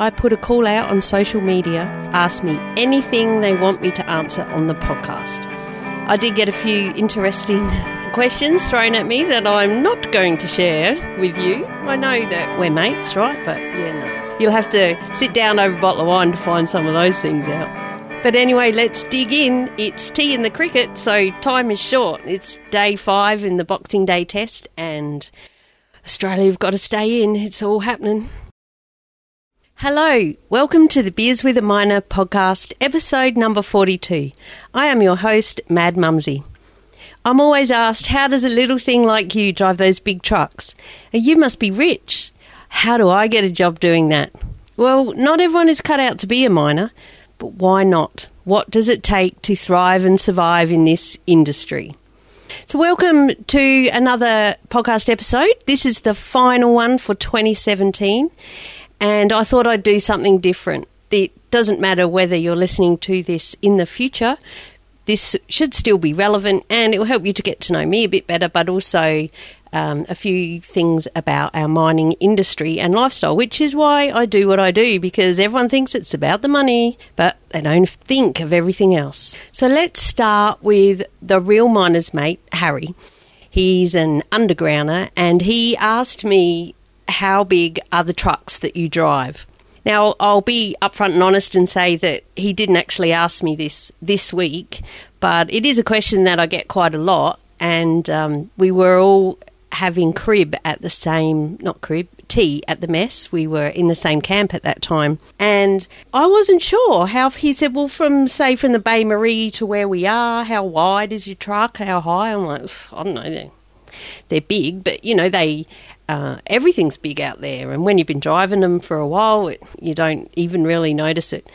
I put a call out on social media, ask me anything they want me to answer on the podcast. I did get a few interesting questions thrown at me that I'm not going to share with you. I know that we're mates, right? But yeah, no. You'll have to sit down over a bottle of wine to find some of those things out. But anyway, let's dig in. It's tea in the cricket, so time is short. It's day five in the Boxing Day test, and Australia have got to stay in. It's all happening. Hello, welcome to the Beers with a Miner podcast, episode number 42. I am your host, Mad Mumsy. I'm always asked, how does a little thing like you drive those big trucks? You must be rich. How do I get a job doing that? Well, not everyone is cut out to be a miner. But why not? What does it take to thrive and survive in this industry? So, welcome to another podcast episode. This is the final one for 2017, and I thought I'd do something different. It doesn't matter whether you're listening to this in the future, this should still be relevant and it will help you to get to know me a bit better, but also um, a few things about our mining industry and lifestyle, which is why I do what I do because everyone thinks it's about the money, but they don't think of everything else. So let's start with the real miner's mate, Harry. He's an undergrounder and he asked me, How big are the trucks that you drive? Now, I'll be upfront and honest and say that he didn't actually ask me this this week, but it is a question that I get quite a lot. And um, we were all having crib at the same, not crib, tea at the mess. We were in the same camp at that time. And I wasn't sure how he said, well, from, say, from the bain-marie to where we are, how wide is your truck? How high? I'm like, I don't know. They're, they're big, but, you know, they. Uh, everything's big out there, and when you've been driving them for a while, it, you don't even really notice it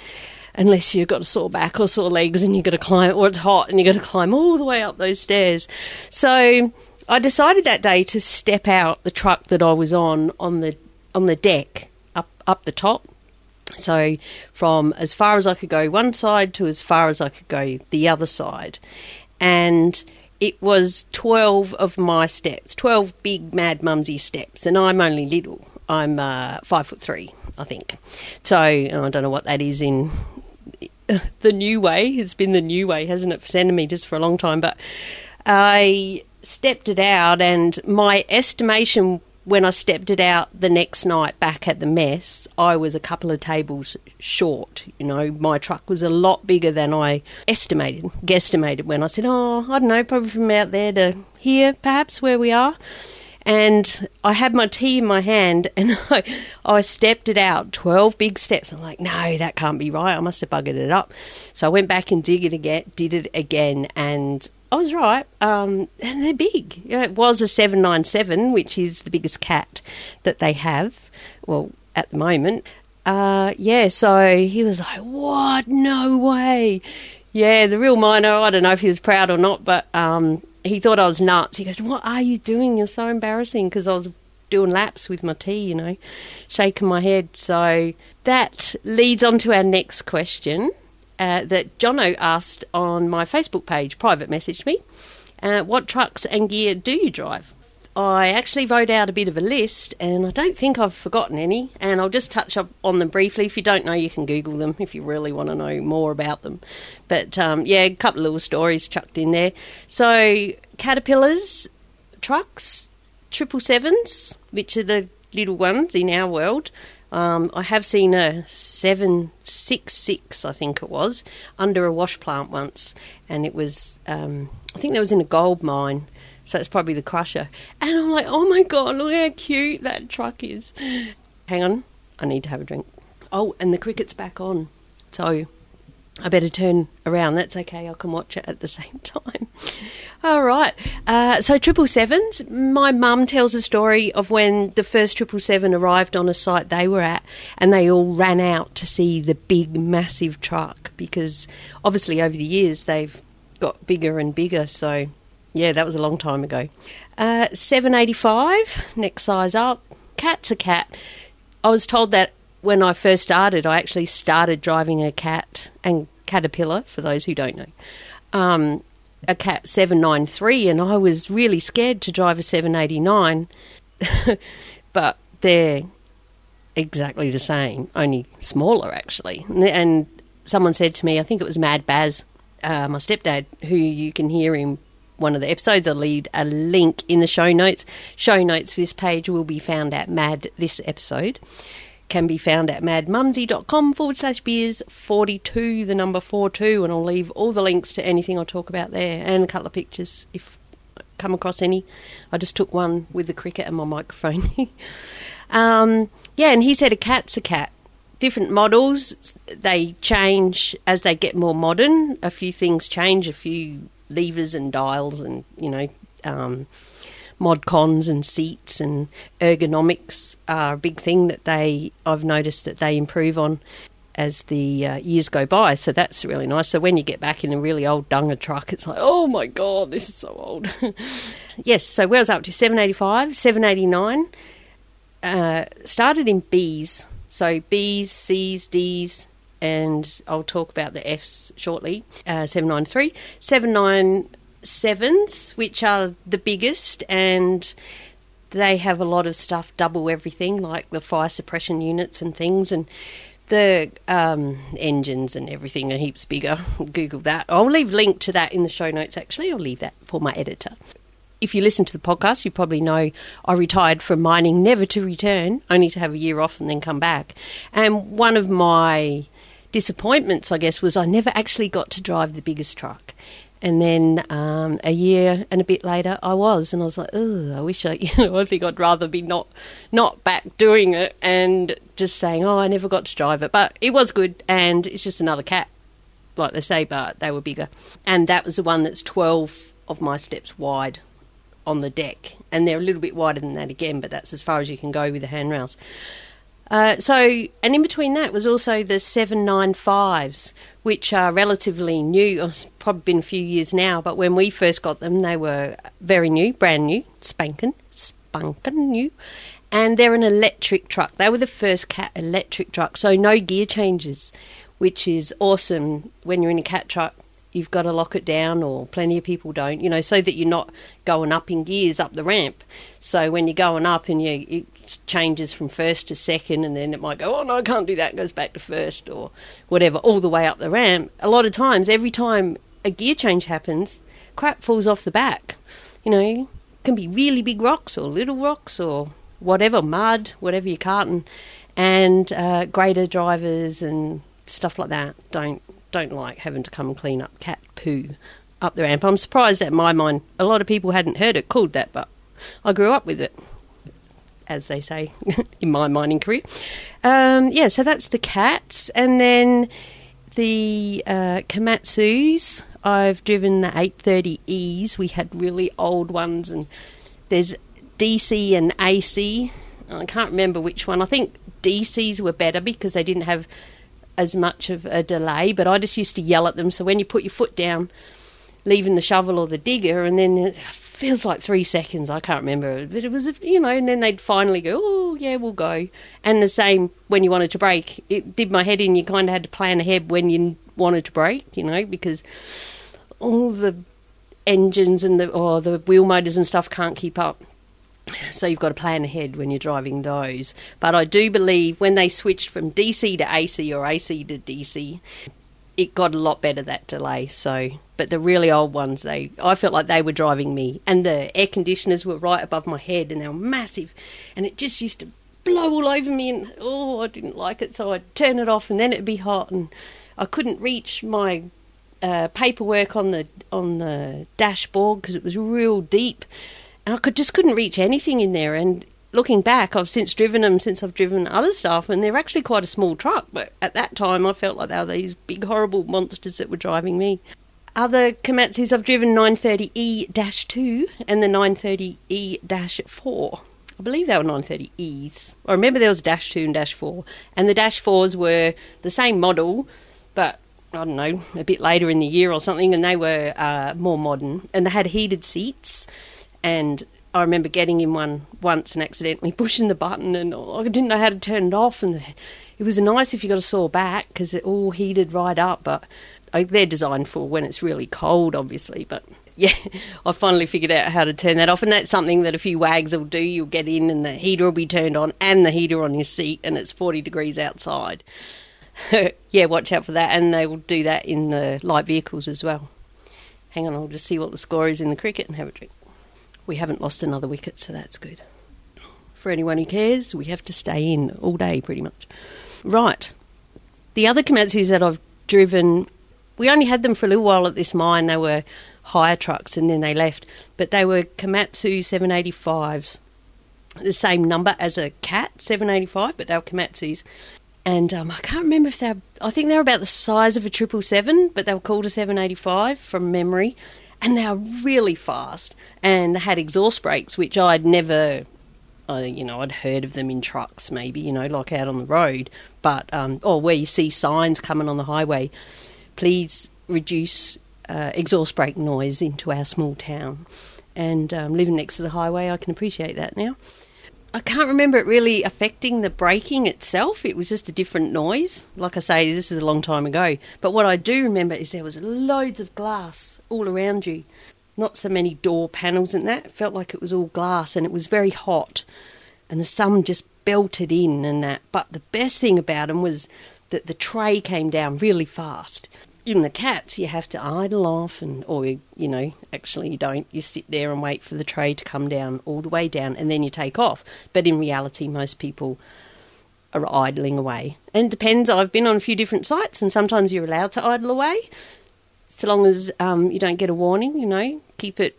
unless you've got a sore back or sore legs and you've got to climb, or it's hot and you've got to climb all the way up those stairs. So I decided that day to step out the truck that I was on on the on the deck up up the top. So from as far as I could go one side to as far as I could go the other side, and it was twelve of my steps, twelve big mad mumsy steps, and I'm only little. I'm uh, five foot three, I think. So I don't know what that is in the new way. It's been the new way, hasn't it, for centimetres for a long time. But I stepped it out, and my estimation when I stepped it out the next night back at the mess, I was a couple of tables short. You know, my truck was a lot bigger than I estimated, guesstimated when I said, oh, I don't know, probably from out there to here, perhaps where we are. And I had my tea in my hand and I, I stepped it out 12 big steps. I'm like, no, that can't be right. I must have buggered it up. So I went back and did it again, did it again, and I was right. Um, and they're big. You know, it was a 797, which is the biggest cat that they have, well, at the moment. Uh, yeah, so he was like, what? No way. Yeah, the real miner, I don't know if he was proud or not, but um, he thought I was nuts. He goes, What are you doing? You're so embarrassing because I was doing laps with my tea, you know, shaking my head. So that leads on to our next question uh, that Jono asked on my Facebook page, private messaged me. Uh, what trucks and gear do you drive? I actually wrote out a bit of a list, and I don't think I've forgotten any. And I'll just touch up on them briefly. If you don't know, you can Google them if you really want to know more about them. But um, yeah, a couple of little stories chucked in there. So caterpillars, trucks, triple sevens, which are the little ones in our world. Um, I have seen a 766, I think it was, under a wash plant once, and it was, um, I think that was in a gold mine so it's probably the crusher. And I'm like, oh my god, look how cute that truck is. Hang on, I need to have a drink. Oh, and the cricket's back on. So I better turn around. That's okay. I can watch it at the same time. All right. Uh, so triple sevens. My mum tells a story of when the first triple seven arrived on a site they were at, and they all ran out to see the big, massive truck because obviously over the years they've got bigger and bigger. So yeah, that was a long time ago. Uh, 785, next size up. Cat's a cat. I was told that when I first started, I actually started driving a cat and caterpillar, for those who don't know. Um, a cat 793, and I was really scared to drive a 789. but they're exactly the same, only smaller actually. And, someone said to me, I think it was Mad Baz, uh, my stepdad, who you can hear in one of the episodes. I'll leave a link in the show notes. Show notes for this page will be found at Mad this episode. Can be found at madmumsy.com forward slash beers 42, the number 42, and I'll leave all the links to anything I talk about there and a couple of pictures if I come across any. I just took one with the cricket and my microphone. um, yeah, and he said a cat's a cat. Different models, they change as they get more modern. A few things change, a few levers and dials, and you know, um, mod cons and seats and ergonomics are a big thing that they I've noticed that they improve on as the uh, years go by. So that's really nice. So when you get back in a really old Dunga truck, it's like, oh my god, this is so old. yes. So where I was up to seven eighty five, seven eighty nine. Uh, started in B's. So B's, C's, D's, and I'll talk about the F's shortly. Uh, 793. 797s, which are the biggest, and they have a lot of stuff, double everything, like the fire suppression units and things, and the um, engines and everything are heaps bigger. Google that. I'll leave link to that in the show notes. Actually, I'll leave that for my editor. If you listen to the podcast, you probably know I retired from mining, never to return, only to have a year off and then come back. And one of my disappointments, I guess, was I never actually got to drive the biggest truck. And then um, a year and a bit later, I was, and I was like, "Oh, I wish I, you know, I think I'd rather be not not back doing it and just saying, oh, I never got to drive it." But it was good, and it's just another cat, like they say, but they were bigger. And that was the one that's twelve of my steps wide on the deck, and they're a little bit wider than that again, but that's as far as you can go with the handrails. Uh, so, and in between that was also the 795s, which are relatively new. It's probably been a few years now, but when we first got them, they were very new, brand new, spanking, spunkin' new. And they're an electric truck. They were the first cat electric truck, so no gear changes, which is awesome when you're in a cat truck you've got to lock it down, or plenty of people don't, you know, so that you're not going up in gears up the ramp. So when you're going up and you, it changes from first to second, and then it might go, oh no, I can't do that, it goes back to first, or whatever, all the way up the ramp. A lot of times, every time a gear change happens, crap falls off the back. You know, can be really big rocks or little rocks or whatever, mud, whatever you're carting. And uh, grader drivers and stuff like that don't don't like having to come and clean up cat poo up the ramp. I'm surprised that my mind, a lot of people hadn't heard it called that, but I grew up with it, as they say in my mining career. Um, yeah, so that's the cats, and then the uh, Komatsu's. I've driven the 830Es. We had really old ones, and there's DC and AC. I can't remember which one. I think DCs were better because they didn't have as much of a delay, but I just used to yell at them. So when you put your foot down, leaving the shovel or the digger, and then it feels like three seconds. I can't remember, but it was you know. And then they'd finally go, "Oh yeah, we'll go." And the same when you wanted to brake, it did my head in. You kind of had to plan ahead when you wanted to brake, you know, because all the engines and the or the wheel motors and stuff can't keep up. So you've got to plan ahead when you're driving those. But I do believe when they switched from DC to AC or AC to DC, it got a lot better that delay. So, but the really old ones, they I felt like they were driving me, and the air conditioners were right above my head, and they were massive, and it just used to blow all over me, and oh, I didn't like it. So I'd turn it off, and then it'd be hot, and I couldn't reach my uh, paperwork on the on the dashboard because it was real deep and I could just couldn't reach anything in there. And looking back, I've since driven them since I've driven other stuff, and they're actually quite a small truck. But at that time, I felt like they were these big, horrible monsters that were driving me. Other Komatsu's I've driven 930E-2 and the 930E-4. I believe they were 930Es. I remember there was Dash 2 and Dash 4. And the Dash 4s were the same model, but I don't know, a bit later in the year or something, and they were uh, more modern. And they had heated seats and I remember getting in one once and accidentally pushing the button, and I didn't know how to turn it off. And it was nice if you got a sore back because it all heated right up. But they're designed for when it's really cold, obviously. But yeah, I finally figured out how to turn that off, and that's something that a few wags will do. You'll get in, and the heater will be turned on, and the heater on your seat, and it's forty degrees outside. yeah, watch out for that, and they will do that in the light vehicles as well. Hang on, I'll just see what the score is in the cricket and have a drink. We haven't lost another wicket, so that's good. For anyone who cares, we have to stay in all day pretty much. Right. The other Komatsus that I've driven, we only had them for a little while at this mine. They were hire trucks and then they left. But they were Komatsu 785s, the same number as a Cat 785, but they were Komatsus. And um, I can't remember if they're, I think they're about the size of a 777, but they were called a 785 from memory. And they were really fast. And they had exhaust brakes, which I'd never uh, you know, I'd heard of them in trucks, maybe, you know, like out on the road, but, um, or where you see signs coming on the highway, please reduce uh, exhaust brake noise into our small town. And um, living next to the highway, I can appreciate that now. I can't remember it really affecting the braking itself. It was just a different noise. Like I say, this is a long time ago. But what I do remember is there was loads of glass all around you not so many door panels and that. It felt like it was all glass and it was very hot. And the sun just belted in and that. But the best thing about them was that the tray came down really fast. In the cats, you have to idle off, and or you know, actually you don't. You sit there and wait for the tray to come down all the way down, and then you take off. But in reality, most people are idling away. And it depends. I've been on a few different sites, and sometimes you're allowed to idle away, so long as um, you don't get a warning, you know, keep it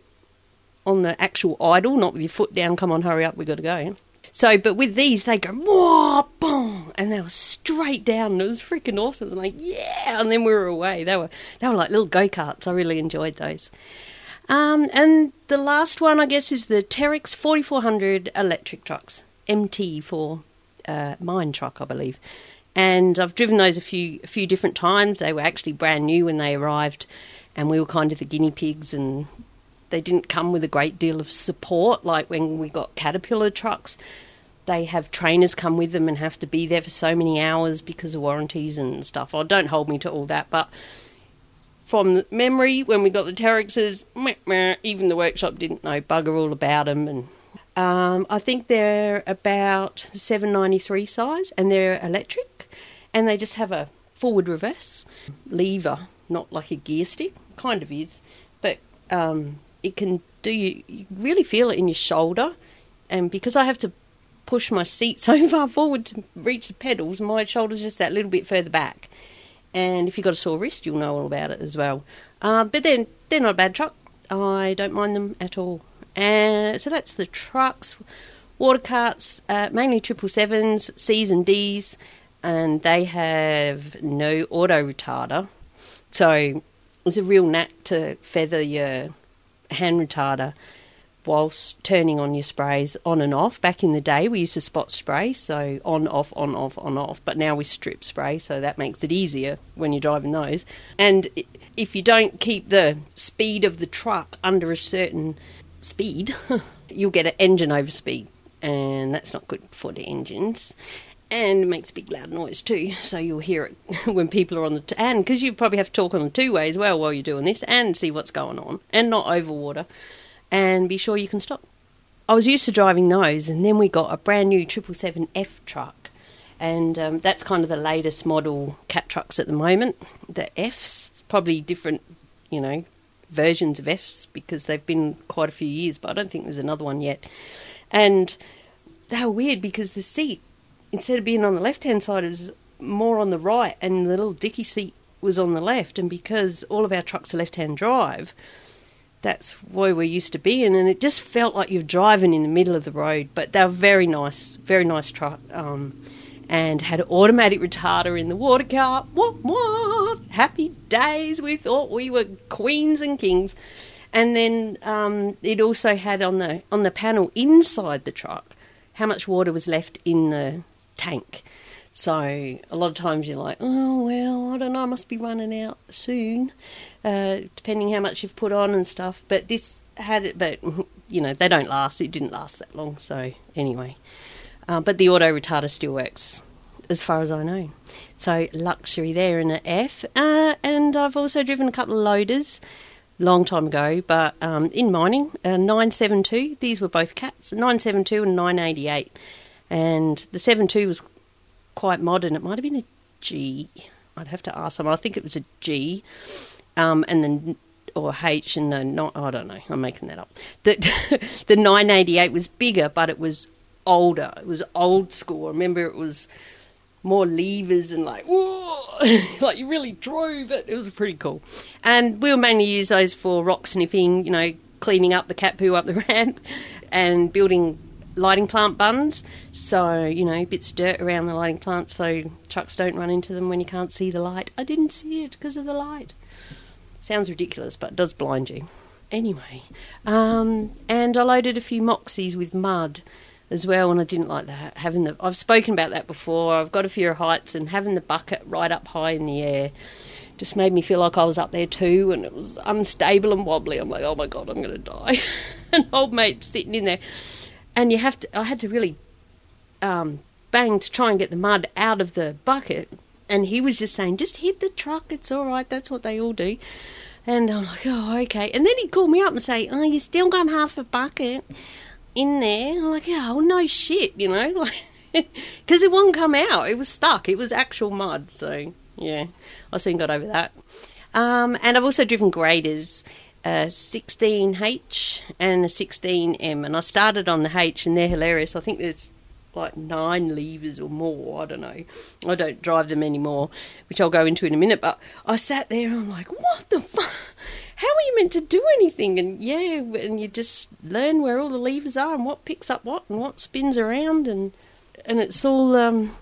on the actual idle, not with your foot down, come on, hurry up, we've got to go. So, but with these, they go, whoa, boom, and they were straight down, and it was freaking awesome. Was like, yeah, and then we were away. They were, they were like little go karts. I really enjoyed those. Um, and the last one, I guess, is the Terex 4400 electric trucks, MT for uh, mine truck, I believe and I've driven those a few a few different times. They were actually brand new when they arrived, and we were kind of the guinea pigs, and they didn't come with a great deal of support like when we got Caterpillar trucks. They have trainers come with them and have to be there for so many hours because of warranties and stuff. Oh, don't hold me to all that, but from memory, when we got the Terexes, even the workshop didn't know bugger all about them, and um, I think they're about 793 size, and they're electric and they just have a forward reverse lever, not like a gear stick, kind of is, but um, it can do you, you really feel it in your shoulder, and because I have to push my seat so far forward to reach the pedals, my shoulder's just that little bit further back. And if you've got a sore wrist, you'll know all about it as well. Uh, but then they're not a bad truck. I don't mind them at all. And so that's the trucks, water carts, uh, mainly triple sevens, C's and D's and they have no auto retarder. So it's a real knack to feather your hand retarder whilst turning on your sprays on and off. Back in the day, we used to spot spray, so on, off, on, off, on, off. But now we strip spray, so that makes it easier when you're driving those. And if you don't keep the speed of the truck under a certain speed, you'll get an engine overspeed, and that's not good for the engines and it makes a big loud noise too. So you'll hear it when people are on the t- and because you probably have to talk on the two way as well while you're doing this and see what's going on and not overwater and be sure you can stop. I was used to driving those, and then we got a brand new triple seven F truck, and um, that's kind of the latest model cat trucks at the moment. The Fs, probably different, you know, versions of Fs because they've been quite a few years, but I don't think there's another one yet. And they were weird because the seat instead of being on the left hand side, it was more on the right, and the little dicky seat was on the left. And because all of our trucks are left hand drive, that's where we're used to be in, and it just felt like you're driving in the middle of the road. But they were very nice, very nice truck, um, and had an automatic retarder in the water car. What what? Happy days! We thought we were queens and kings, and then um, it also had on the on the panel inside the truck how much water was left in the tank. So a lot of times you're like, oh well, I don't know, I must be running out soon, uh, depending how much you've put on and stuff. But this had it, but you know they don't last. It didn't last that long. So anyway, uh, but the auto retarder still works, as far as I know. So luxury there in an F, uh, and I've also driven a couple of loaders. long time ago, but um, in mining, uh, 972, these were both cats, 972 and 988. And the 72 was quite modern. It might have been a G. I'd have to ask them. I think it was a G. Um, and then or H and the not I don't know, I'm making that up. The the 988 was bigger, but it was older. It was old school. I remember it was more levers and like like you really drove it. It was pretty cool. And we were mainly use those for rock sniffing, you know, cleaning up the cat poo up the ramp, and building lighting plant bunds. So you know, bits of dirt around the lighting plant so trucks don't run into them when you can't see the light. I didn't see it because of the light. Sounds ridiculous, but it does blind you. Anyway, um, and I loaded a few moxies with mud as well, and I didn't like that. Having the I've spoken about that before. I've got a fear of heights, and having the bucket right up high in the air just made me feel like I was up there too, and it was unstable and wobbly. I'm like, oh my god, I'm going to die. and old mate sitting in there, and you have to. I had to really um, bang to try and get the mud out of the bucket, and he was just saying, just hit the truck. It's all right. That's what they all do. And I'm like, oh, okay. And then he called me up and say, oh, you still got half a bucket in there. I'm like, "Oh, no shit, you know, like because it won't come out. It was stuck. It was actual mud. So yeah, I soon got over that. Um, and I've also driven graders, a 16H and a 16M, and I started on the H, and they're hilarious. I think there's like nine levers or more. I don't know. I don't drive them anymore, which I'll go into in a minute. But I sat there and I'm like, what the fuck? how are you meant to do anything? And yeah, and you just learn where all the levers are and what picks up what and what spins around, and and it's all um,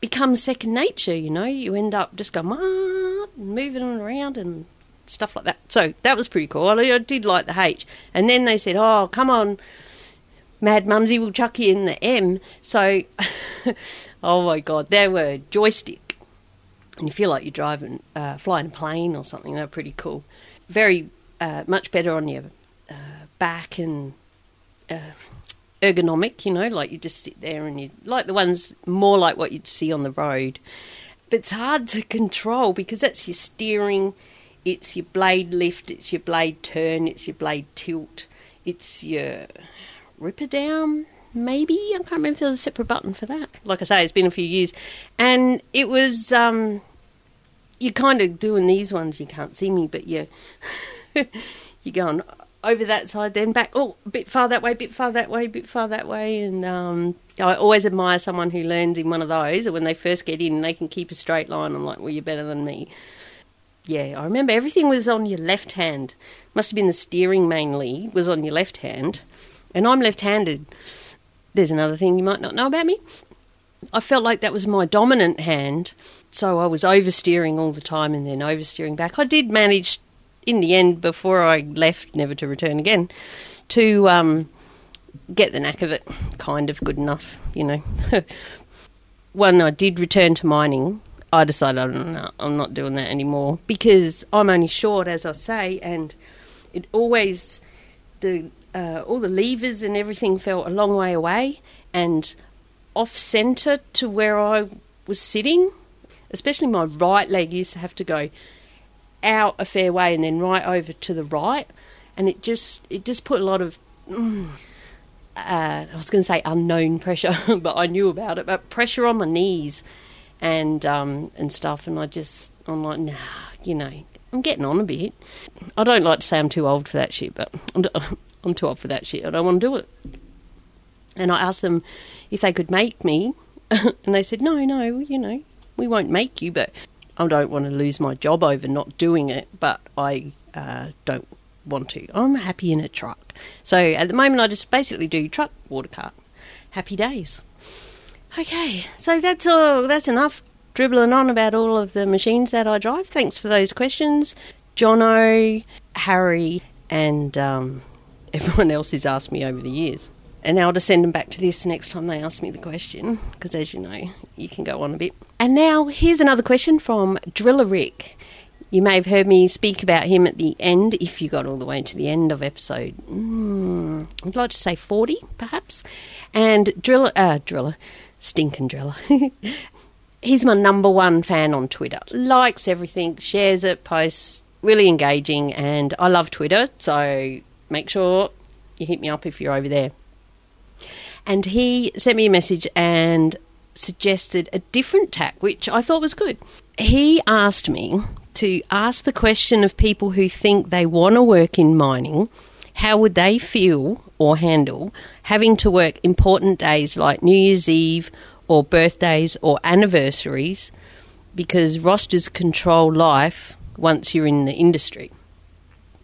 becomes second nature. You know, you end up just going ah, moving around and stuff like that. So that was pretty cool. I, I did like the H, and then they said, "Oh, come on." Mad Mumsy we'll chuck you in the M. So, oh my God, there were joystick and you feel like you're driving, uh, flying a plane or something. They're pretty cool. Very uh, much better on your uh, back and uh, ergonomic. You know, like you just sit there and you like the ones more like what you'd see on the road. But it's hard to control because that's your steering, it's your blade lift, it's your blade turn, it's your blade tilt, it's your ripper down maybe I can't remember if there was a separate button for that. Like I say, it's been a few years, and it was um, you're kind of doing these ones. You can't see me, but you you're going over that side, then back. Oh, a bit far that way, bit far that way, a bit far that way, and um, I always admire someone who learns in one of those. or When they first get in, they can keep a straight line. I'm like, well, you're better than me. Yeah, I remember everything was on your left hand. Must have been the steering mainly was on your left hand, and I'm left-handed. There's another thing you might not know about me. I felt like that was my dominant hand so I was oversteering all the time and then oversteering back. I did manage, in the end, before I left, never to return again, to um, get the knack of it. Kind of good enough, you know. when I did return to mining, I decided no, I'm not doing that anymore because I'm only short, as I say, and it always the uh, all the levers and everything felt a long way away and off centre to where I was sitting especially my right leg used to have to go out a fair way and then right over to the right, and it just it just put a lot of. Mm, uh, I was going to say unknown pressure, but I knew about it. But pressure on my knees and um, and stuff, and I just I'm like, nah, you know, I'm getting on a bit. I don't like to say I'm too old for that shit, but I'm, I'm too old for that shit. I don't want to do it. And I asked them if they could make me, and they said, no, no, you know, we won't make you, but I don't want to lose my job over not doing it, but I uh, don't want to. I'm happy in a truck. So at the moment, I just basically do truck, water cart. Happy days. Okay, so that's all. That's enough dribbling on about all of the machines that I drive. Thanks for those questions, Jono, Harry, and um, everyone else who's asked me over the years. And now I'll just send them back to this next time they ask me the question, because as you know, you can go on a bit. And now here's another question from Driller Rick. You may have heard me speak about him at the end, if you got all the way to the end of episode. Mm, I'd like to say 40, perhaps. And Driller, uh, Driller, Stinking Driller. He's my number one fan on Twitter. Likes everything, shares it, posts, really engaging, and I love Twitter, so make sure you hit me up if you're over there. And he sent me a message and suggested a different tack, which I thought was good. He asked me to ask the question of people who think they want to work in mining how would they feel or handle having to work important days like New Year's Eve or birthdays or anniversaries because rosters control life once you're in the industry?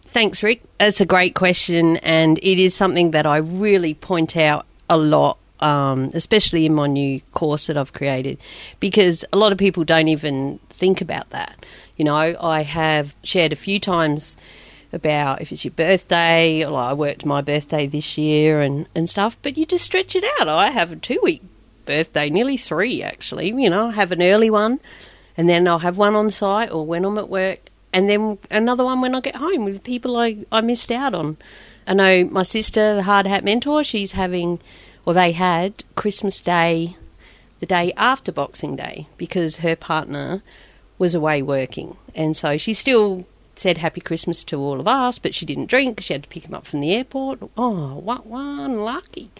Thanks, Rick. That's a great question, and it is something that I really point out a lot, um, especially in my new course that I've created, because a lot of people don't even think about that. You know, I have shared a few times about if it's your birthday, or I worked my birthday this year and, and stuff, but you just stretch it out. I have a two week birthday, nearly three actually. You know, I have an early one, and then I'll have one on site or when I'm at work, and then another one when I get home with people I, I missed out on. I know my sister, the Hard Hat Mentor, she's having, or they had, Christmas Day the day after Boxing Day because her partner was away working. And so she still said Happy Christmas to all of us, but she didn't drink. She had to pick him up from the airport. Oh, what one lucky.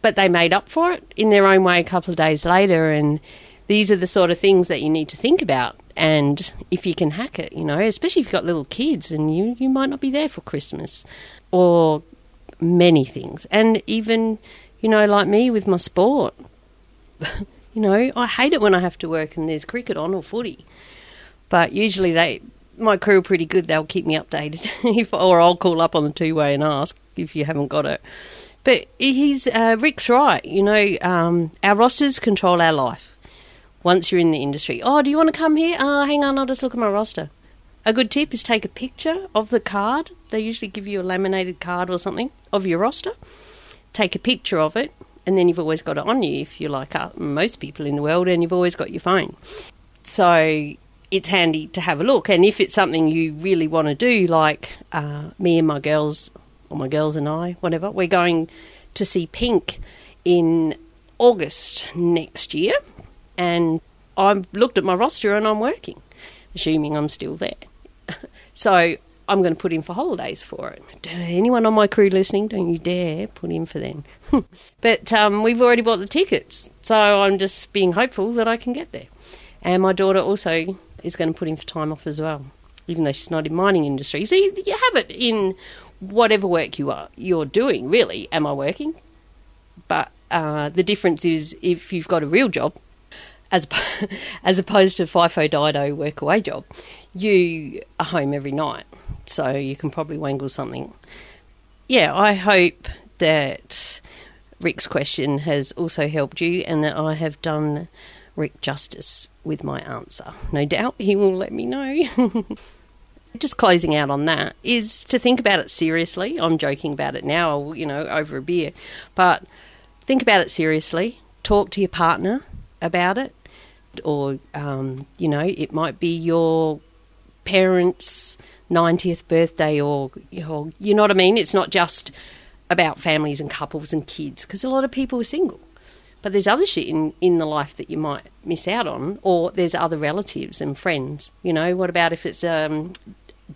But they made up for it in their own way a couple of days later. And these are the sort of things that you need to think about. And if you can hack it, you know, especially if you've got little kids and you, you might not be there for Christmas or many things. And even, you know, like me with my sport. you know, I hate it when I have to work and there's cricket on or footy. But usually they my crew are pretty good. They'll keep me updated, if, or I'll call up on the two way and ask if you haven't got it. But he's uh, Rick's right. You know, um, our rosters control our life. Once you're in the industry, oh, do you want to come here? Oh, hang on, I'll just look at my roster. A good tip is take a picture of the card. They usually give you a laminated card or something of your roster. Take a picture of it, and then you've always got it on you if you're like uh, most people in the world, and you've always got your phone. So it's handy to have a look. And if it's something you really want to do, like uh, me and my girls, or my girls and I, whatever, we're going to see Pink in August next year. And I've looked at my roster and I'm working, assuming I'm still there. so I'm going to put in for holidays for it. Anyone on my crew listening, don't you dare put in for them. but um, we've already bought the tickets, so I'm just being hopeful that I can get there. And my daughter also is going to put in for time off as well, even though she's not in mining industry. So you, you have it in whatever work you are you're doing. Really, am I working? But uh, the difference is if you've got a real job, as as opposed to FIFO DIDO work away job, you are home every night, so you can probably wangle something. Yeah, I hope that Rick's question has also helped you, and that I have done Rick justice with my answer. No doubt he will let me know. Just closing out on that is to think about it seriously. I'm joking about it now, you know, over a beer, but think about it seriously. Talk to your partner about it, or, um, you know, it might be your parents' 90th birthday, or, or you know what I mean? It's not just about families and couples and kids, because a lot of people are single. But there's other shit in, in the life that you might miss out on, or there's other relatives and friends. You know, what about if it's um,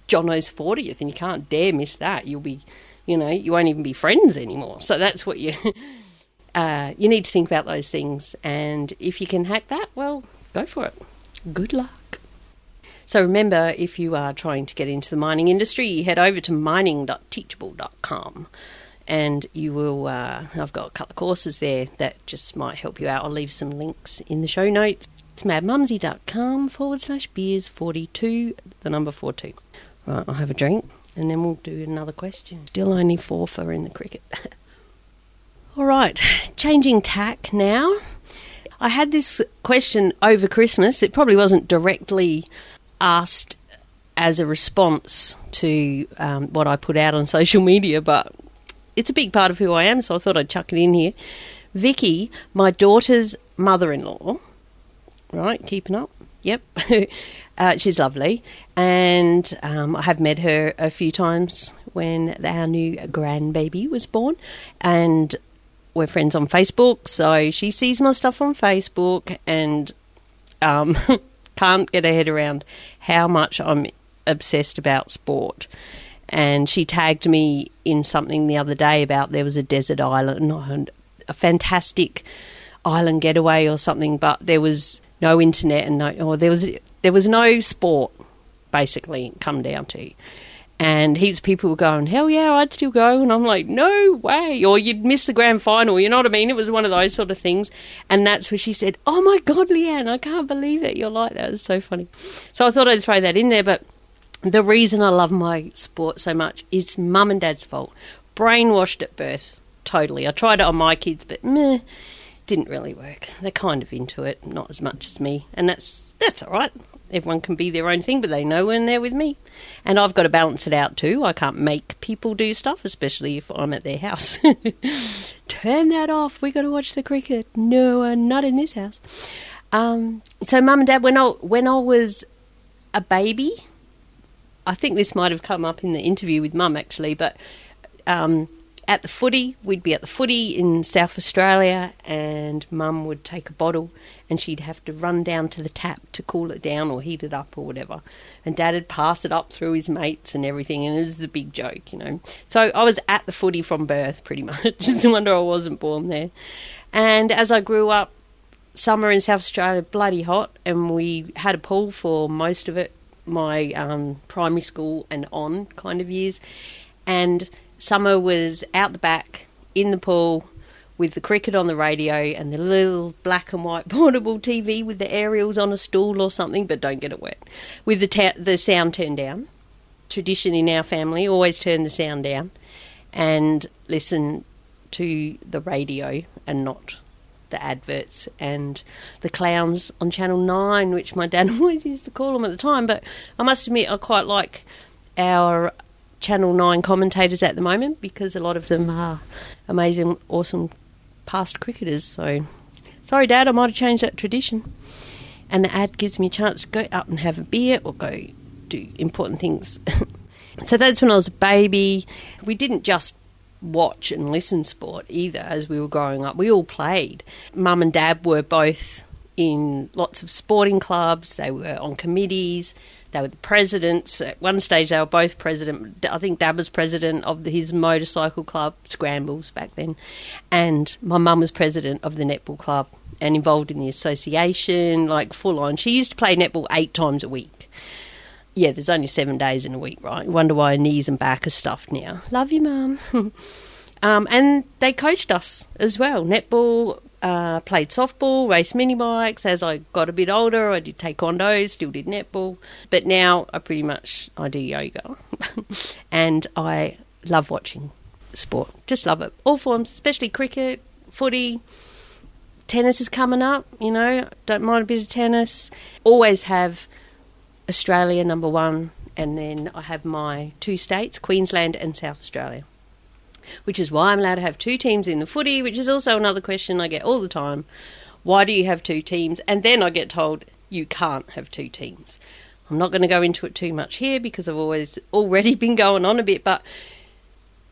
Jono's 40th and you can't dare miss that? You'll be, you know, you won't even be friends anymore. So that's what you. Uh, you need to think about those things, and if you can hack that, well, go for it. Good luck. So remember, if you are trying to get into the mining industry, head over to mining.teachable.com and you will. Uh, I've got a couple of courses there that just might help you out. I'll leave some links in the show notes. It's madmumsy.com forward slash beers 42, the number 42. Right, I'll have a drink and then we'll do another question. Still only four for in the cricket. All right, changing tack now. I had this question over Christmas. It probably wasn't directly asked as a response to um, what I put out on social media, but it's a big part of who I am, so I thought I'd chuck it in here. Vicky, my daughter's mother in law, right, keeping up, yep. uh, she's lovely, and um, I have met her a few times when our new grandbaby was born, and we're friends on Facebook, so she sees my stuff on Facebook and um, can't get her head around how much I'm obsessed about sport. And she tagged me in something the other day about there was a desert island, a fantastic island getaway or something, but there was no internet and no, or there was there was no sport. Basically, come down to, and heaps of people were going, hell yeah, I'd still go. And I'm like, no way. Or you'd miss the grand final. You know what I mean? It was one of those sort of things. And that's where she said, oh my God, Leanne, I can't believe that you're like that. It's so funny. So I thought I'd throw that in there. But the reason I love my sport so much is mum and dad's fault. Brainwashed at birth, totally. I tried it on my kids, but meh, didn't really work. They're kind of into it, not as much as me. And that's, that's all right everyone can be their own thing, but they know when they're with me. And I've got to balance it out too. I can't make people do stuff, especially if I'm at their house. Turn that off. We got to watch the cricket. No, not in this house. Um, so, mum and dad, when I when I was a baby, I think this might have come up in the interview with mum actually, but um, at the footy, we'd be at the footy in South Australia, and mum would take a bottle and she'd have to run down to the tap to cool it down or heat it up or whatever. And Dad'd pass it up through his mates and everything, and it was the big joke, you know. So I was at the footy from birth, pretty much. it's Just wonder I wasn't born there. And as I grew up, summer in South Australia, bloody hot, and we had a pool for most of it, my um, primary school and on kind of years. And summer was out the back in the pool with the cricket on the radio and the little black and white portable TV with the aerials on a stool or something, but don't get it wet. With the ta- the sound turned down. Tradition in our family, always turn the sound down and listen to the radio and not the adverts and the clowns on Channel 9, which my dad always used to call them at the time. But I must admit, I quite like our Channel 9 commentators at the moment because a lot of them are amazing, awesome past cricketers. So, sorry, Dad, I might have changed that tradition. And the ad gives me a chance to go out and have a beer or go do important things. so that's when I was a baby. We didn't just watch and listen sport either as we were growing up. We all played. Mum and Dad were both in lots of sporting clubs, they were on committees. They were the presidents. At one stage, they were both president. I think Dad was president of his motorcycle club, Scrambles, back then. And my mum was president of the netball club and involved in the association, like full on. She used to play netball eight times a week. Yeah, there's only seven days in a week, right? wonder why her knees and back are stuffed now. Love you, mum. um, and they coached us as well. Netball, uh, played softball, raced mini bikes. As I got a bit older, I did taekwondo, still did netball. But now I pretty much I do yoga, and I love watching sport. Just love it, all forms, especially cricket, footy. Tennis is coming up, you know. Don't mind a bit of tennis. Always have Australia number one, and then I have my two states, Queensland and South Australia which is why I'm allowed to have two teams in the footy, which is also another question I get all the time. Why do you have two teams? And then I get told you can't have two teams. I'm not going to go into it too much here because I've always already been going on a bit, but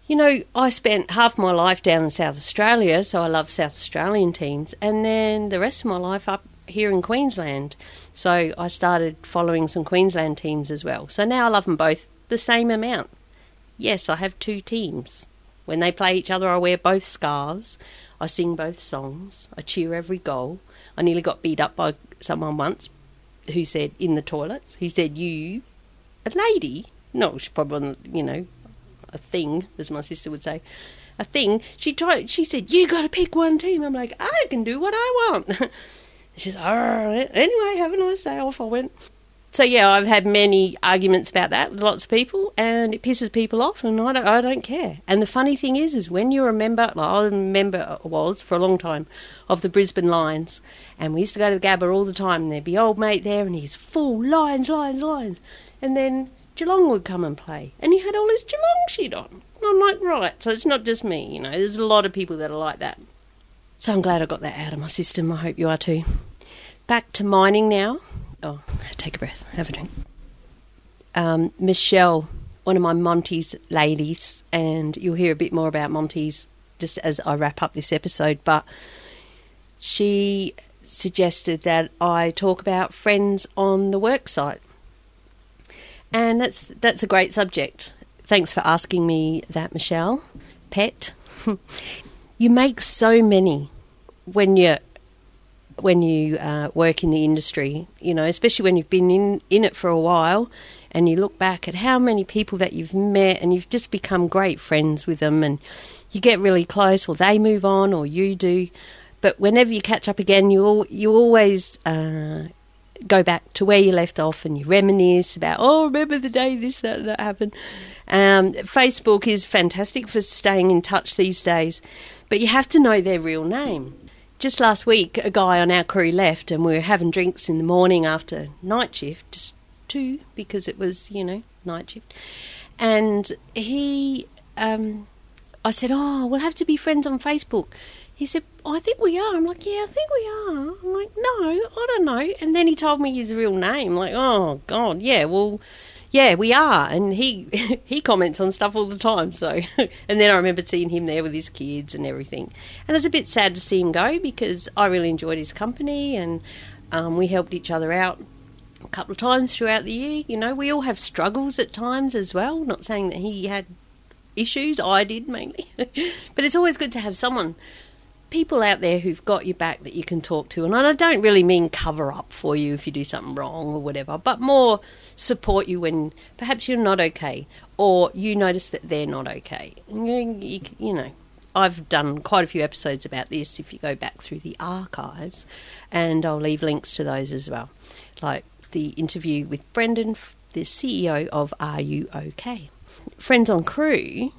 you know, I spent half my life down in South Australia, so I love South Australian teams, and then the rest of my life up here in Queensland. So I started following some Queensland teams as well. So now I love them both the same amount. Yes, I have two teams. When they play each other, I wear both scarves. I sing both songs. I cheer every goal. I nearly got beat up by someone once who said, in the toilets, who said, You, a lady? No, she probably, you know, a thing, as my sister would say. A thing. She tried. She said, "You got to pick one team." I'm like, "I can do what I want." She's. Anyway, have a nice day. Off I went so yeah, I've had many arguments about that with lots of people, and it pisses people off, and I don't, I don't care. And the funny thing is, is when you're a member, I was a member was for a long time of the Brisbane Lions, and we used to go to the Gabba all the time, and there'd be old mate there, and he's full Lions, Lions, Lions, and then Geelong would come and play, and he had all his Geelong shit on. And I'm like, right, so it's not just me, you know. There's a lot of people that are like that. So I'm glad I got that out of my system. I hope you are too. Back to mining now. Oh, take a breath, have a drink. Um, Michelle, one of my Monty's ladies, and you'll hear a bit more about Monty's just as I wrap up this episode, but she suggested that I talk about friends on the work site. And that's that's a great subject. Thanks for asking me that, Michelle. Pet, you make so many when you when you uh, work in the industry. You know, especially when you've been in in it for a while, and you look back at how many people that you've met, and you've just become great friends with them, and you get really close, or they move on, or you do. But whenever you catch up again, you all, you always uh, go back to where you left off and you reminisce about, oh, remember the day this, that, that happened. Um, Facebook is fantastic for staying in touch these days, but you have to know their real name. Just last week, a guy on our crew left, and we were having drinks in the morning after night shift, just two because it was, you know, night shift. And he, um, I said, oh, we'll have to be friends on Facebook. He said, I think we are. I'm like, yeah, I think we are. I'm like, no, I don't know. And then he told me his real name. Like, oh God, yeah, well, yeah, we are. And he he comments on stuff all the time. So, and then I remember seeing him there with his kids and everything. And it's a bit sad to see him go because I really enjoyed his company and um, we helped each other out a couple of times throughout the year. You know, we all have struggles at times as well. Not saying that he had issues, I did mainly, but it's always good to have someone people out there who've got your back that you can talk to. And I don't really mean cover up for you if you do something wrong or whatever, but more support you when perhaps you're not okay or you notice that they're not okay. You, you, you know, I've done quite a few episodes about this if you go back through the archives, and I'll leave links to those as well. Like the interview with Brendan, the CEO of Are You OK? Friends on Crew,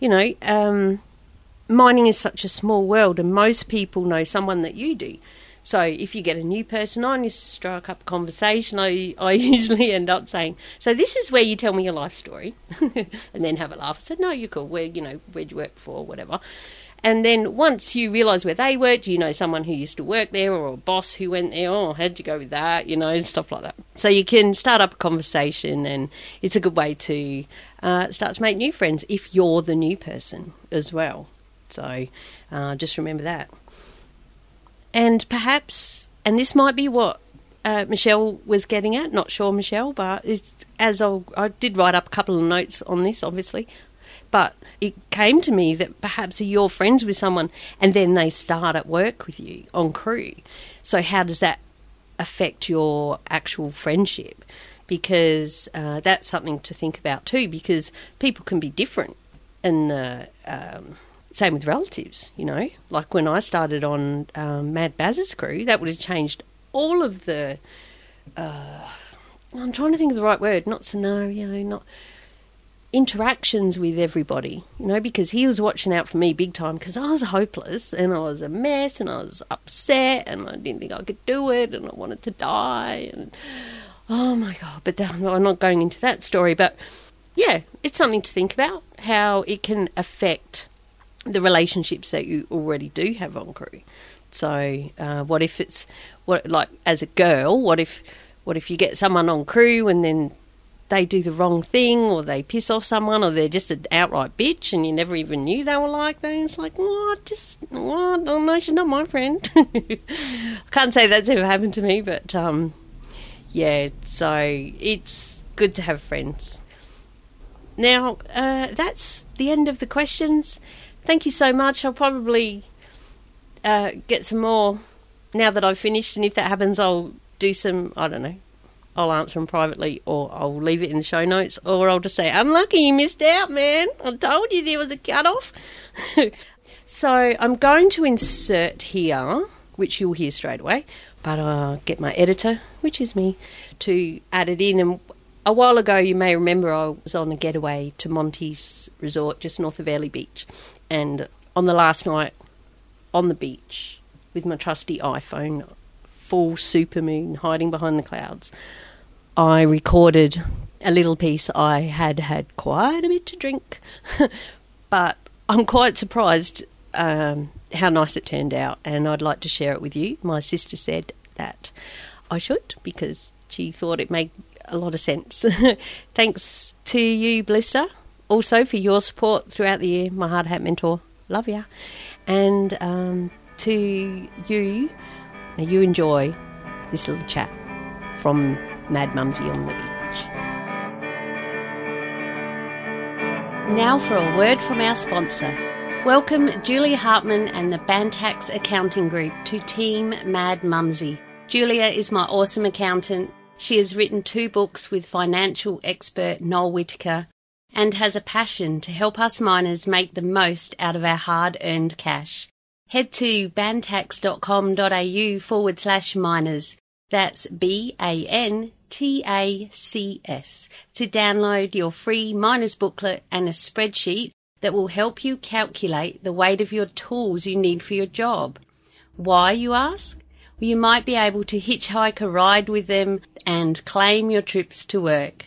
you know, um, mining is such a small world, and most people know someone that you do. So if you get a new person on, you strike up a conversation. I, I usually end up saying, "So this is where you tell me your life story," and then have a laugh. I said, "No, you're cool. Where you know where'd you work for, whatever." And then once you realise where they worked, you know someone who used to work there or a boss who went there. Oh, how'd you go with that? You know, stuff like that. So you can start up a conversation, and it's a good way to uh, start to make new friends if you're the new person as well. So uh, just remember that. And perhaps, and this might be what uh, Michelle was getting at. Not sure, Michelle, but as I'll, I did write up a couple of notes on this, obviously. But it came to me that perhaps you're friends with someone and then they start at work with you on crew. So, how does that affect your actual friendship? Because uh, that's something to think about too, because people can be different in the. Um, same with relatives, you know. Like when I started on um, Mad Baz's crew, that would have changed all of the. Uh, I'm trying to think of the right word. Not scenario, not interactions with everybody, you know, because he was watching out for me big time because I was hopeless and I was a mess and I was upset and I didn't think I could do it and I wanted to die and oh my god! But I'm not going into that story, but yeah, it's something to think about how it can affect the relationships that you already do have on crew. So, uh, what if it's what like as a girl? What if what if you get someone on crew and then they do the wrong thing, or they piss off someone, or they're just an outright bitch, and you never even knew they were like that? It's like, what? Just what? Oh no, she's not my friend. I can't say that's ever happened to me, but um, yeah. So it's good to have friends. Now uh, that's the end of the questions thank you so much. I'll probably uh, get some more now that I've finished, and if that happens, I'll do some. I don't know. I'll answer them privately, or I'll leave it in the show notes, or I'll just say, "Unlucky, you missed out, man. I told you there was a cut off." so I'm going to insert here, which you'll hear straight away, but I'll get my editor, which is me, to add it in. And a while ago, you may remember I was on a getaway to Monty's Resort just north of Airlie Beach, and on the last night on the beach with my trusty iPhone, full supermoon hiding behind the clouds, I recorded a little piece. I had had quite a bit to drink, but I'm quite surprised um, how nice it turned out, and I'd like to share it with you. My sister said that I should because she thought it made a lot of sense. Thanks to you, Blister, also for your support throughout the year, my hard hat mentor. Love ya. And um, to you, you enjoy this little chat from Mad Mumsy on the beach. Now for a word from our sponsor. Welcome Julia Hartman and the Bantacs Accounting Group to Team Mad Mumsy. Julia is my awesome accountant. She has written two books with financial expert Noel Whittaker and has a passion to help us miners make the most out of our hard earned cash. Head to bantacs.com.au forward slash miners. That's B A N T A C S to download your free miners booklet and a spreadsheet that will help you calculate the weight of your tools you need for your job. Why, you ask? Well, you might be able to hitchhike a ride with them and claim your trips to work.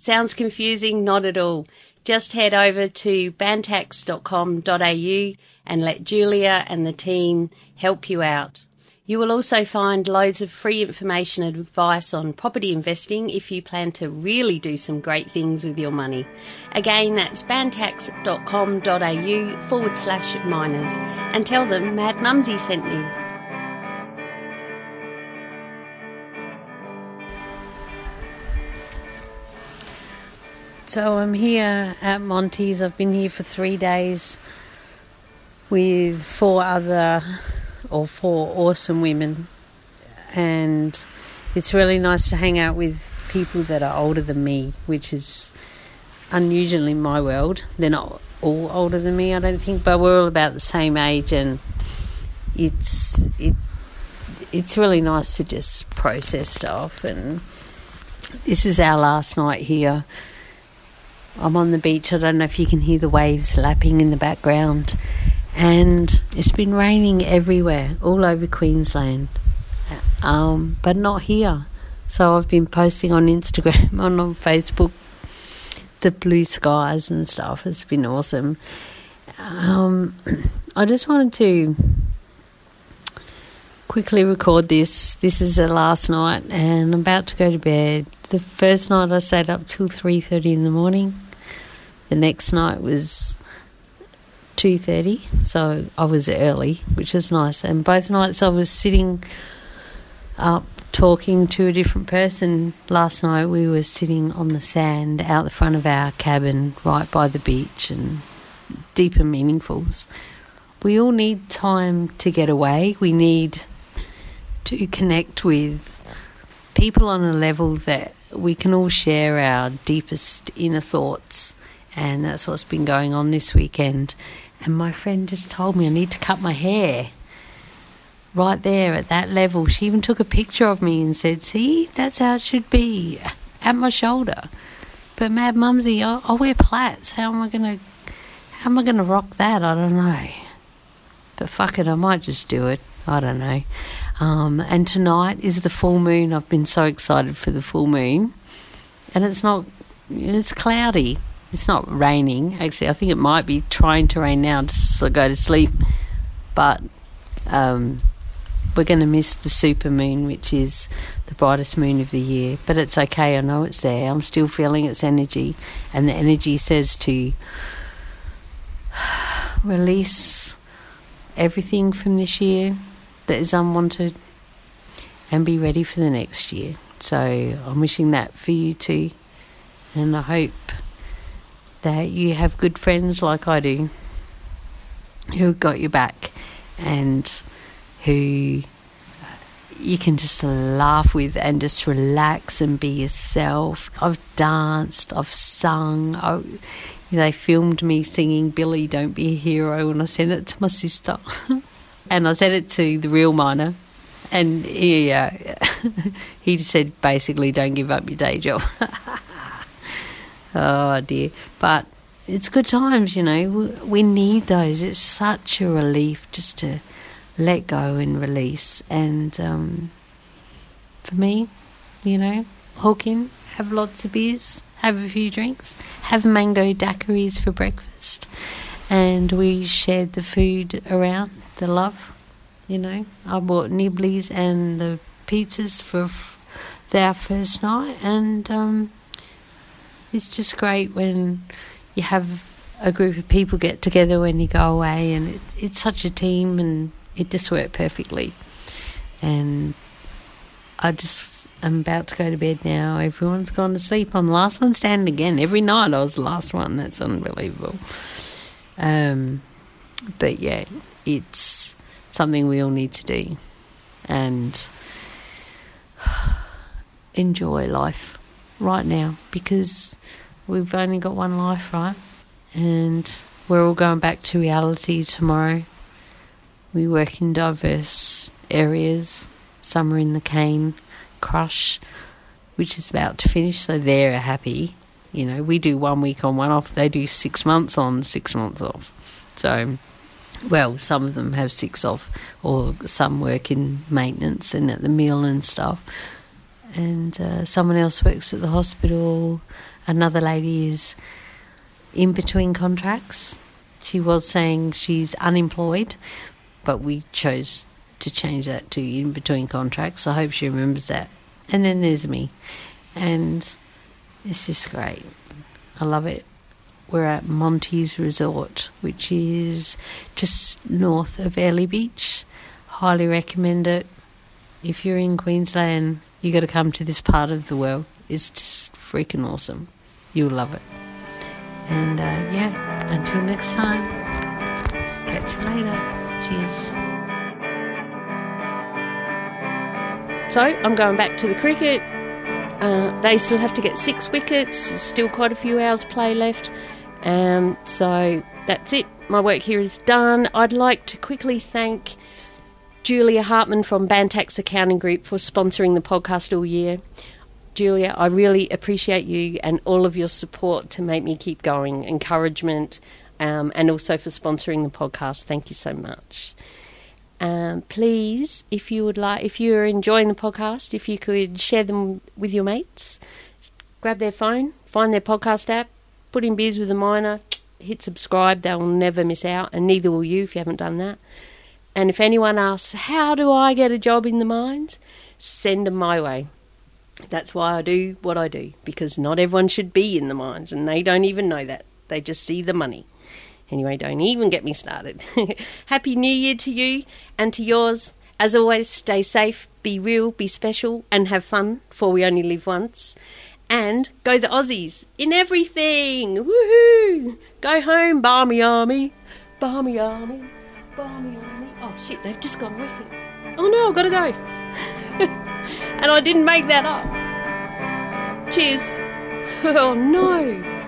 Sounds confusing? Not at all. Just head over to bantacs.com.au and let Julia and the team help you out. You will also find loads of free information and advice on property investing if you plan to really do some great things with your money. Again, that's bantacs.com.au forward slash miners and tell them Mad Mumsy sent you. So I'm here at Monty's. I've been here for three days with four other or four awesome women, and it's really nice to hang out with people that are older than me, which is unusual in my world. They're not all older than me, I don't think, but we're all about the same age, and it's it it's really nice to just process stuff. And this is our last night here I'm on the beach. I don't know if you can hear the waves lapping in the background. And it's been raining everywhere, all over Queensland, um, but not here. So I've been posting on Instagram and on Facebook the blue skies and stuff. It's been awesome. Um, I just wanted to quickly record this. This is the last night, and I'm about to go to bed. The first night I stayed up till three thirty in the morning. The next night was two thirty, so I was early, which was nice. And both nights I was sitting up talking to a different person. Last night we were sitting on the sand out the front of our cabin, right by the beach, and deep and meaningfuls. We all need time to get away. We need to connect with people on a level that we can all share our deepest inner thoughts. And that's what's been going on this weekend. And my friend just told me I need to cut my hair right there at that level. She even took a picture of me and said, See, that's how it should be at my shoulder. But Mad Mumsy, I, I wear plaits. How am I going to. How am I going to rock that? I don't know. But fuck it, I might just do it. I don't know. Um, and tonight is the full moon. I've been so excited for the full moon. And it's not, it's cloudy. It's not raining. Actually, I think it might be trying to rain now just to go to sleep. But um, we're going to miss the super moon, which is the brightest moon of the year. But it's okay. I know it's there. I'm still feeling its energy. And the energy says to release everything from this year that is unwanted and be ready for the next year. So I'm wishing that for you too. And I hope that you have good friends like I do who got your back and who you can just laugh with and just relax and be yourself. I've danced, I've sung. I, they filmed me singing Billy Don't Be a Hero and I sent it to my sister. and I sent it to the real miner. And he, uh, he said basically, don't give up your day job. oh dear. But it's good times, you know. We need those. It's such a relief just to let go and release. And um, for me, you know, hook in, have lots of beers, have a few drinks, have mango daiquiris for breakfast. And we shared the food around, the love, you know. I bought nibblies and the pizzas for f- our first night. And um, it's just great when you have a group of people get together when you go away. And it, it's such a team and it just worked perfectly. And I just I'm about to go to bed now. Everyone's gone to sleep. I'm the last one standing again. Every night I was the last one. That's unbelievable. Um, but yeah, it's something we all need to do and enjoy life right now because we've only got one life, right? And we're all going back to reality tomorrow. We work in diverse areas. Some are in the cane crush, which is about to finish, so they're happy. You know, we do one week on, one off. They do six months on, six months off. So, well, some of them have six off, or some work in maintenance and at the mill and stuff. And uh, someone else works at the hospital. Another lady is in between contracts. She was saying she's unemployed, but we chose to change that to in between contracts. I hope she remembers that. And then there's me. And it's just great. I love it. We're at Monty's Resort, which is just north of Airlie Beach. Highly recommend it. If you're in Queensland, you got to come to this part of the world. It's just freaking awesome. You'll love it. And uh, yeah, until next time, catch you later. Cheers. So I'm going back to the cricket. Uh, they still have to get six wickets. There's still quite a few hours play left. Um, so that's it. My work here is done. I'd like to quickly thank Julia Hartman from Bantacs Accounting Group for sponsoring the podcast all year. Julia, I really appreciate you and all of your support to make me keep going, encouragement, um, and also for sponsoring the podcast. Thank you so much. Um, please, if you would like, if you're enjoying the podcast, if you could share them with your mates, grab their phone, find their podcast app, put in Beers with a Miner, hit subscribe. They'll never miss out, and neither will you if you haven't done that. And if anyone asks, how do I get a job in the mines? Send them my way. That's why I do what I do, because not everyone should be in the mines, and they don't even know that. They just see the money. Anyway, don't even get me started. Happy New Year to you and to yours. As always, stay safe, be real, be special, and have fun, for we only live once. And go the Aussies in everything! Woohoo! Go home, Barmy Army! Barmy Army! Barmy Army! Oh shit, they've just gone wicked. Oh no, I've got to go. and I didn't make that up. Cheers. Oh no.